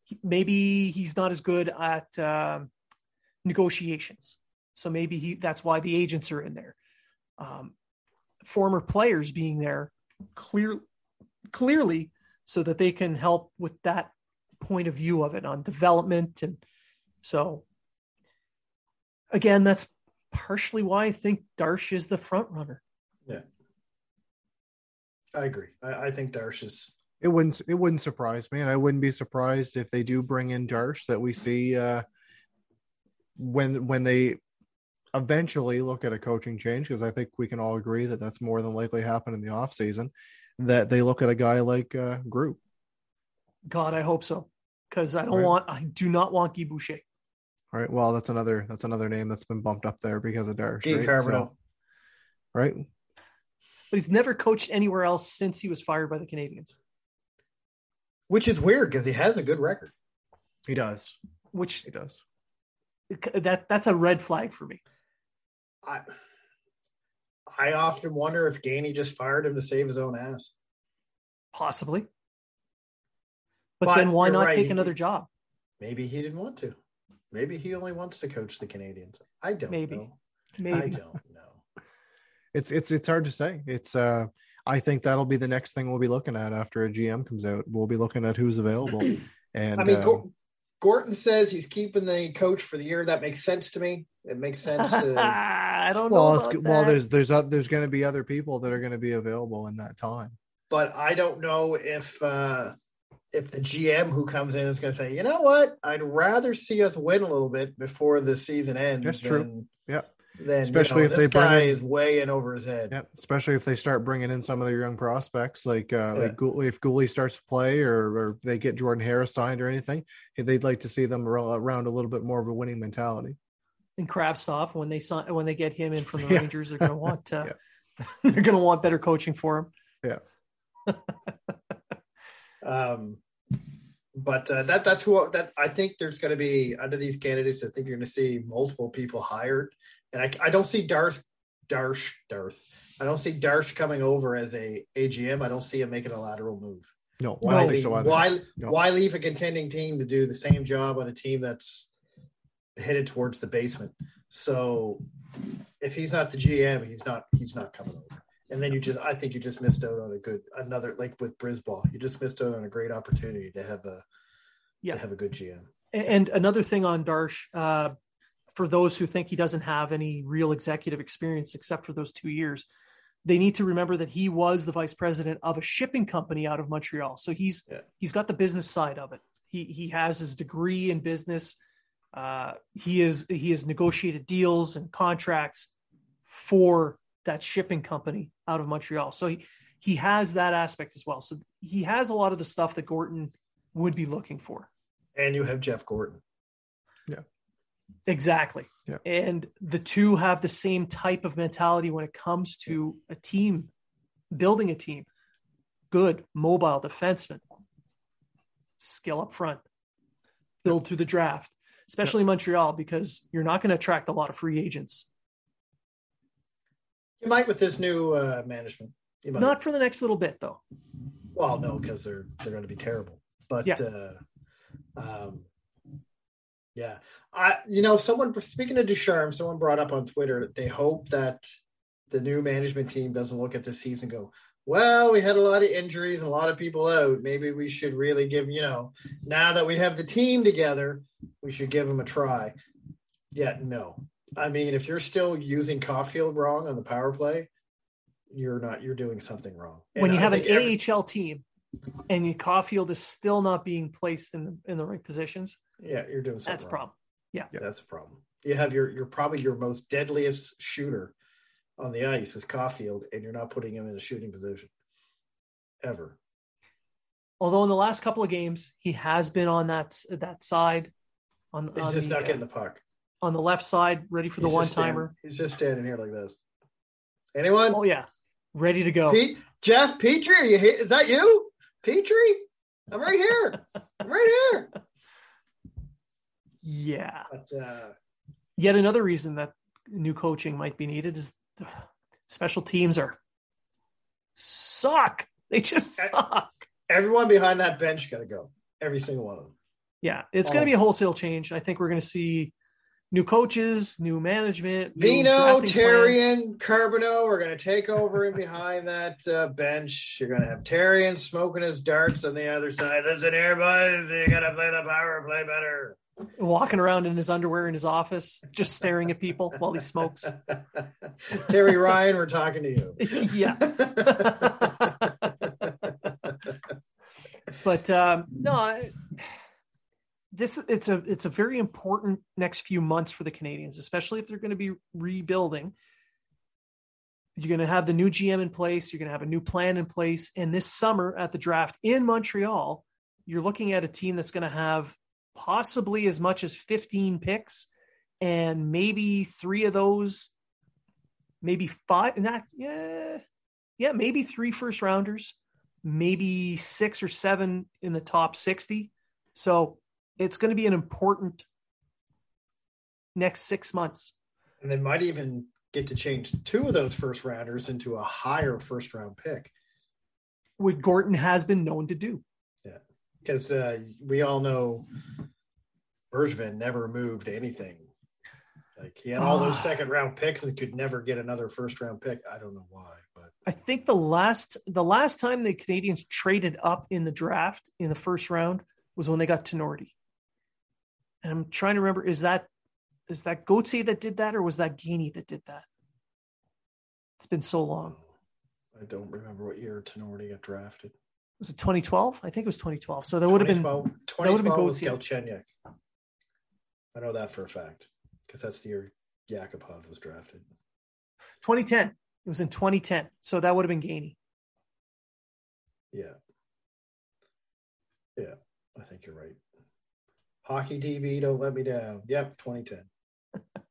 he, maybe he's not as good at um, negotiations, so maybe he that's why the agents are in there. Um, former players being there clear clearly so that they can help with that point of view of it on development and so again that's partially why i think Darche is the front runner yeah i agree i, I think Darche is it wouldn't it wouldn't surprise me, and I wouldn't be surprised if they do bring in Darche that we see uh, when when they eventually look at a coaching change because I think we can all agree that that's more than likely happen in the off season. That they look at a guy like uh, Groulx. God, I hope so because I don't right. want I do not want Guy Boucher. All right. Well, that's another that's another name that's been bumped up there because of Darche. right? So, right. But he's never coached anywhere else since he was fired by the Canadians. which is weird because he has a good record. He does. Which he does. That that's a red flag for me. I I often wonder if Gainey just fired him to save his own ass. Possibly. But, but then why not right. take another job? Maybe he didn't want to. Maybe he only wants to coach the Canadians. I don't maybe. know. Maybe. I don't know. It's it's it's hard to say. It's uh I think that'll be the next thing we'll be looking at after a GM comes out. We'll be looking at who's available. And I mean, uh, Gorton says he's keeping the coach for the year. That makes sense to me. It makes sense to. I don't well, know. well, there's there's uh, there's going to be other people that are going to be available in that time. But I don't know if uh if the GM who comes in is going to say, you know what, I'd rather see us win a little bit before the season ends. That's true. Yeah then especially you know, if they bring guy in, is way in over his head. Yeah, especially if they start bringing in some of their young prospects, like uh, yeah. like Guhle, if Guhle starts to play, or, or they get Jordan Harris signed or anything, they'd like to see them around a little bit more of a winning mentality. And Kravtsov, when they sign, when they get him in from the yeah. Rangers, they're going to want uh, they're going to want better coaching for him. Yeah. Um, but uh, that that's who that I think there's going to be under these candidates. I think you're going to see multiple people hired, and I, I don't see Darth Darche Darth. I don't see Darche coming over as a AGM. I don't see him making a lateral move. No, I Why don't think so either. why No. why leave a contending team to do the same job on a team that's headed towards the basement? So if he's not the GM, he's not he's not coming over. And then you just I think you just missed out on a good another like with BriseBois. You just missed out on a great opportunity to have a Yeah. to have a good GM. And another thing on Darche, uh, for those who think he doesn't have any real executive experience except for those two years, they need to remember that he was the vice president of a shipping company out of Montreal. So he's Yeah. he's got the business side of it. He he has his degree in business. Uh, he is he has negotiated deals and contracts for that shipping company out of Montreal. So he he has that aspect as well. So he has a lot of the stuff that Gorton would be looking for. And you have Jeff Gorton. Yeah. Exactly. Yeah. And the two have the same type of mentality when it comes to a team, building a team. Good, mobile defenseman, skill up front, build through the draft, especially Montreal, because you're not going to attract a lot of free agents. You might with this new uh, management. You might. Not for the next little bit, though. Well, no, because they're they're going to be terrible. But Yeah. uh, um, yeah, I you know someone speaking of Ducharme, someone brought up on Twitter they hope that the new management team doesn't look at this season and go, well, we had a lot of injuries and a lot of people out. Maybe we should really give you know now that we have the team together, we should give them a try. Yeah, no. I mean, if you're still using Caulfield wrong on the power play, you're not. You're doing something wrong. when you I have an every- AHL team and your Caulfield is still not being placed in the, in the right positions, Yeah, you're doing something. that's a problem. Yeah, that's a problem. You have your you're probably your most deadliest shooter on the ice is Caulfield, and you're not putting him in a shooting position ever. Although in the last couple of games, he has been on that that side, on, He's on just the, not uh, getting the puck. On the left side, ready for the one timer. He's just standing here like this. Anyone? Oh yeah, ready to go. Pete, Jeff Petrie, are you here? Is that you, Petrie? I'm right here. I'm right here. Yeah. But uh, Yet another reason that new coaching might be needed is the special teams are suck. They just suck. everyone behind that bench got to go. Every single one of them. Yeah, it's Oh. going to be a wholesale change. I think we're going to see new coaches, new management, Vino, plans. Terry Ryan, Carbonneau are going to take over in behind that uh, bench. You're going to have Terry Ryan smoking his darts on the other side. Listen here, boys, you got to play the power play better. walking around in his underwear in his office, just staring at people while he smokes. Terry Ryan, we're talking to you. yeah. but um, no, I, this it's a it's a very important next few months for the Canadians, especially if they're going to be rebuilding. You're going to have the new GM in place. You're going to have a new plan in place, and this summer at the draft in Montreal, you're looking at a team that's going to have possibly as much as 15 picks, and maybe three of those, maybe five. Not yeah, yeah, maybe three first rounders, maybe six or seven in the top 60. So it's going to be an important next six months. and they might even get to change two of those first rounders into a higher first round pick What Gorton has been known to do. Yeah. because uh, we all know Bergevin never moved anything. Like he had all those Ah. second round picks and could never get another first round pick. I don't know why, but I think the last the last time the Canadians traded up in the draft in the first round was when they got Tinordi. And I'm trying to remember is that is that Gauthier that did that or was that Gainey that did that? It's been so long. I don't remember what year Tinordi got drafted. Was it 2012? I think it was 2012. So there would have been 2012, would have been 2012. Galchenyuk. I know that for a fact because that's the year Yakupov was drafted. 2010. It was in 2010. So that would have been Gainey. Yeah. Yeah, I think you're right. Hockey TV, don't let me down. Yep, 2010.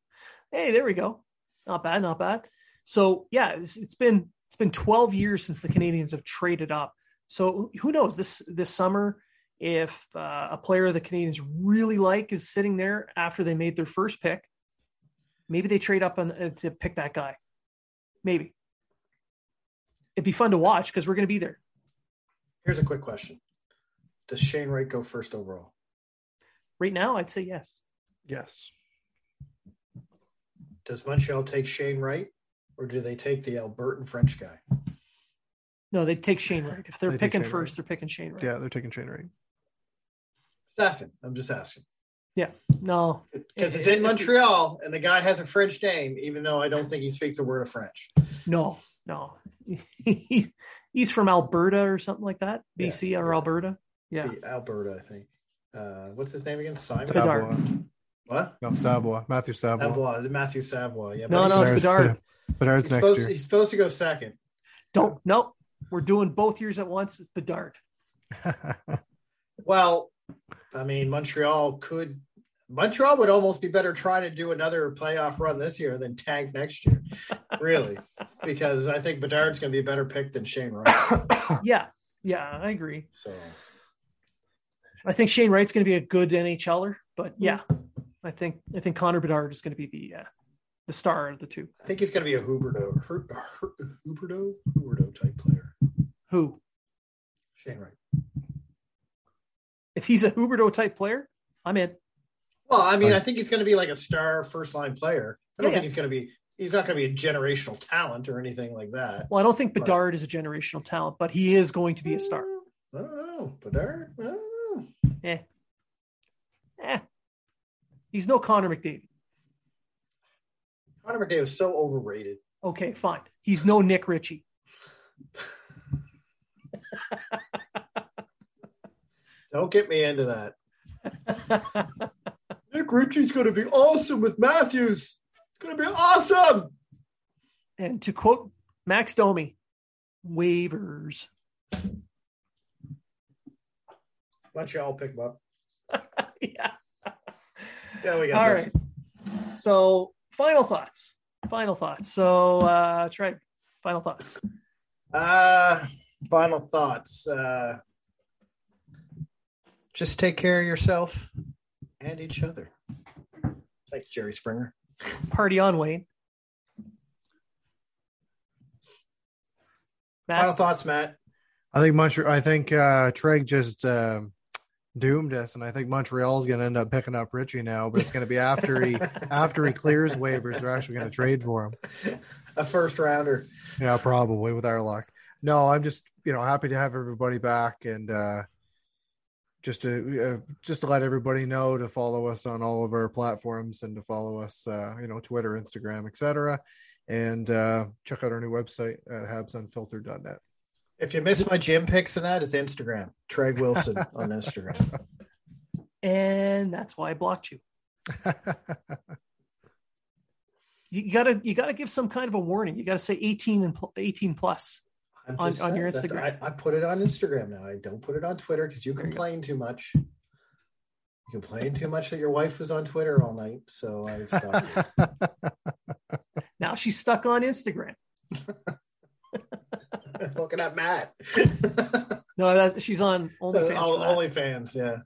Hey, there we go. Not bad, not bad. So yeah, it's, it's been it's been 12 years since the Canadians have traded up. So who knows? This this summer, if uh, a player the Canadians really like is sitting there after they made their first pick, maybe they trade up on, uh, to pick that guy. Maybe it'd be fun to watch because we're going to be there. Here's a quick question: Does Shane Wright go first overall? Right now, I'd say yes. Yes. Does Montreal take Shane Wright, or do they take the Albertan French guy? No, they take Shane Wright. If they're They picking first, Wright. they're picking Shane Wright. Yeah, they're taking Shane Wright. Just asking. I'm just asking Yeah, No, because it's If- in if- Montreal, and the guy has a French name, even though I don't think he speaks a word of French. no, no. He's from Alberta or something like that. Yeah. BC or Alberta. Yeah. Alberta, I think. Uh, what's his name again? Simon. Bedard. Savoie. What? No, Savoie. Matthew Savoie. Savoie. Matthew Savoie. Yeah. No, but no, he's- it's Bedard's- Bedard. Bedard's He's next supposed, year. he's supposed to go second. Don't. Nope. We're doing both years at once. It's Bedard. Well, I mean, Montreal could. Montreal would almost be better trying to do another playoff run this year than tank next year, really, because I think Bedard's going to be a better pick than Shane Wright. Yeah. Yeah, I agree. So I think Shane Wright's going to be a good NHLer, but yeah. I think I think Connor Bedard is going to be the uh, the star of the two. I think he's going to be a Huberdeau, Her, Her, Huberdeau, Huberdeau type player. Who, Shane Wright. if he's a Huberdeau type player, I'm in. Well, I mean, I think he's going to be like a star first line player. I don't Yeah, think yeah. he's going to be. He's not going to be a generational talent or anything like that. Well, I don't think But- Bedard is a generational talent, but he is going to be a star. I don't know, Bedard. I don't know. Eh. Eh. He's no Connor McDavid. Connor McDavid is so overrated. Okay, fine. He's no Nick Ritchie. Don't get me into that. Nick Ritchie's going to be awesome with Matthews. It's going to be awesome. and to quote Max Domi, waivers. Montreal pick them up. yeah. Yeah, we got All this. right. So, final thoughts. Final thoughts. So, uh, Trey, final thoughts. Uh, final thoughts. Uh, just take care of yourself and each other. Thanks, Jerry Springer. Party on, Wayne. Final thoughts, Matt. I think Montreal. I think uh, Treg just um doomed us, and I think Montreal's going to end up picking up Richie now. But it's going to be after he after he clears waivers. They're actually going to trade for him. A first rounder. Yeah, probably with our luck. No, I'm just you know happy to have everybody back and uh, just to uh, just to let everybody know to follow us on all of our platforms and to follow us, uh, you know, Twitter, Instagram, etc. And uh, check out our new website at habsunfiltered.net. If you miss my gym pics and that, it's Instagram. Treg Wilson on Instagram. and that's why I blocked you. You gotta, you gotta give some kind of a warning. You gotta say 18 and pl- 18 plus. On- on your saying, Instagram. I, I put it on Instagram now. I don't put it on Twitter because you complain too much. You complain too much that your wife was on Twitter all night, so I stopped. Now she's stuck on Instagram. Looking at Matt. No, that's, she's on OnlyFans. All- OnlyFans, yeah.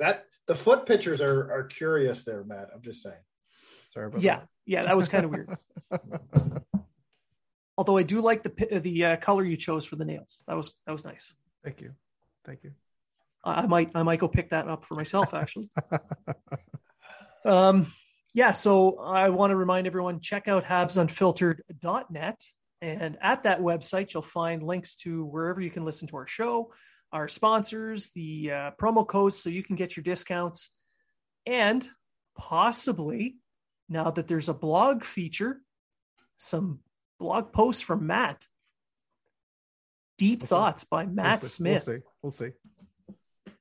that the foot pictures are are curious there, Matt. I'm just saying. Sorry about yeah, yeah, that was kind of weird. Although I do like the the uh, color you chose for the nails. That was that was nice. Thank you. Thank you. I I might I might go pick that up for myself actually. um, yeah, so I want to remind everyone check out habsunfiltered.net. And at that website, you'll find links to wherever you can listen to our show, our sponsors, the uh, promo codes so you can get your discounts. And possibly, now that there's a blog feature, some blog posts from Matt. Deep We'll see. thoughts by Matt we'll see. Smith We'll see. We'll see.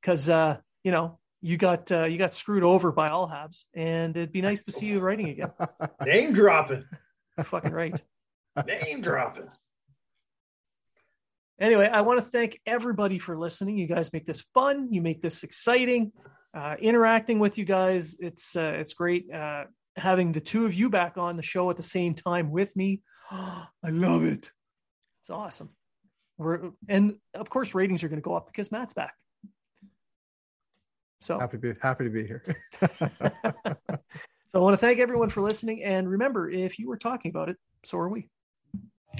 because uh, you know you got uh, you got screwed over by all habs, and it'd be nice to see you writing again. Name dropping. Fucking right. Name dropping. Anyway, I want to thank everybody for listening. You guys make this fun. You make this exciting. Uh, interacting with you guys, it's uh, it's great. Uh, having the two of you back on the show at the same time with me, I love it. It's awesome. we're and of course ratings are going to go up because Matt's back. So happy to be happy to be here. so I want to thank everyone for listening, and remember, if you were talking about it, so are we.